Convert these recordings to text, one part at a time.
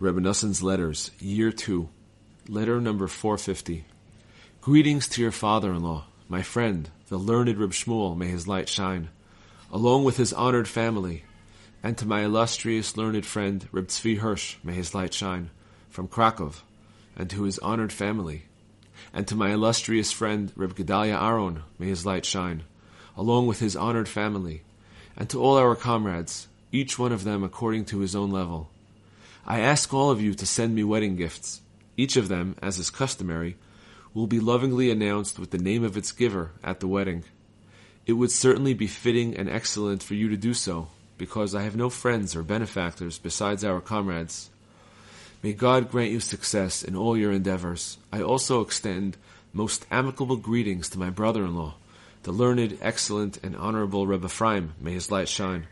Rebbe Noson's Letters, Year 2, Letter number 450. Greetings to your father-in-law, my friend, the learned Reb Shmuel, may his light shine, along with his honored family, and to my illustrious learned friend, Reb Tzvi Hirsch, may his light shine, from Krakow, and to his honored family, and to my illustrious friend, Reb Gedalia Aaron, may his light shine, along with his honored family, and to all our comrades, each one of them according to his own level. I ask all of you to send me wedding gifts. Each of them, as is customary, will be lovingly announced with the name of its giver at the wedding. It would certainly be fitting and excellent for you to do so, because I have no friends or benefactors besides our comrades. May God grant you success in all your endeavors. I also extend most amicable greetings to my brother-in-law, the learned, excellent, and honorable Rebbe Ephraim, may his light shine,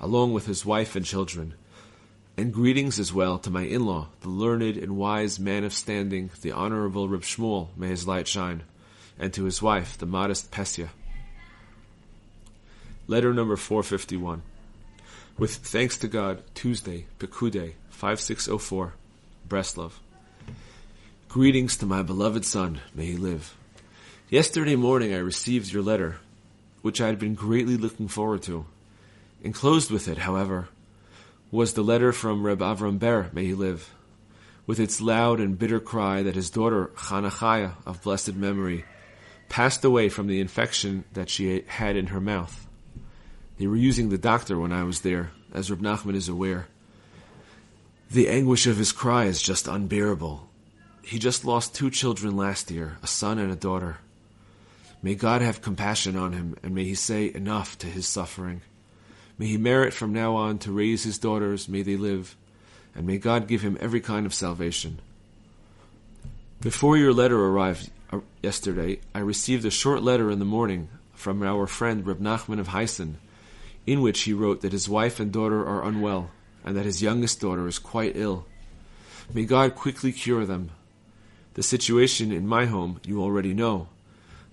along with his wife and children and greetings as well to my in-law, the learned and wise man of standing, the honorable Reb Shmuel, may his light shine, and to his wife, the modest Pesia. Letter number 451. With thanks to God, Tuesday, Pekude, 5604, Breslov. Greetings to my beloved son, may he live. Yesterday morning I received your letter, which I had been greatly looking forward to. Enclosed with it, however, was the letter from Reb Avram Ber, may he live, with its loud and bitter cry that his daughter Chanachaya of blessed memory passed away from the infection that she had in her mouth. They were using the doctor when I was there, as Reb Nachman is aware. The anguish of his cry is just unbearable. He just lost two children last year, a son and a daughter. May God have compassion on him, and may he say enough to his suffering. May he merit from now on to raise his daughters, may they live, and may God give him every kind of salvation. Before your letter arrived uh, yesterday, I received a short letter in the morning from our friend Reb Nachman of Heisen, in which he wrote that his wife and daughter are unwell, and that his youngest daughter is quite ill. May God quickly cure them. The situation in my home you already know,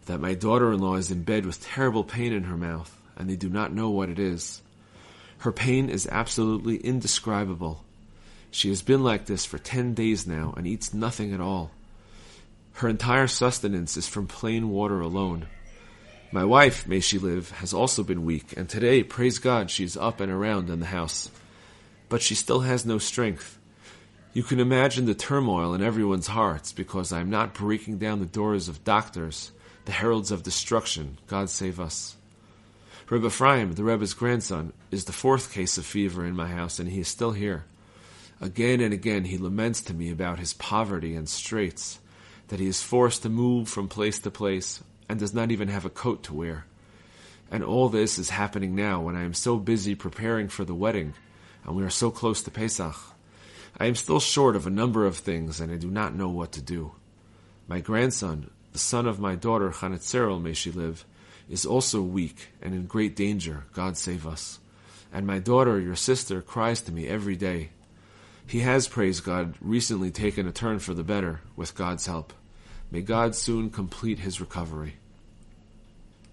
that my daughter-in-law is in bed with terrible pain in her mouth, and they do not know what it is. Her pain is absolutely indescribable. She has been like this for ten days now and eats nothing at all. Her entire sustenance is from plain water alone. My wife, may she live, has also been weak, and today, praise God, she is up and around in the house. But she still has no strength. You can imagine the turmoil in everyone's hearts because I am not breaking down the doors of doctors, the heralds of destruction. God save us. Rebbe Ephraim, the Rebbe's grandson, is the fourth case of fever in my house, and he is still here. Again and again he laments to me about his poverty and straits, that he is forced to move from place to place, and does not even have a coat to wear. And all this is happening now when I am so busy preparing for the wedding, and we are so close to Pesach. I am still short of a number of things, and I do not know what to do. My grandson, the son of my daughter Chanetzerel, may she live, is also weak and in great danger. God save us. And my daughter, your sister, cries to me every day. He has, praise God, recently taken a turn for the better with God's help. May God soon complete his recovery.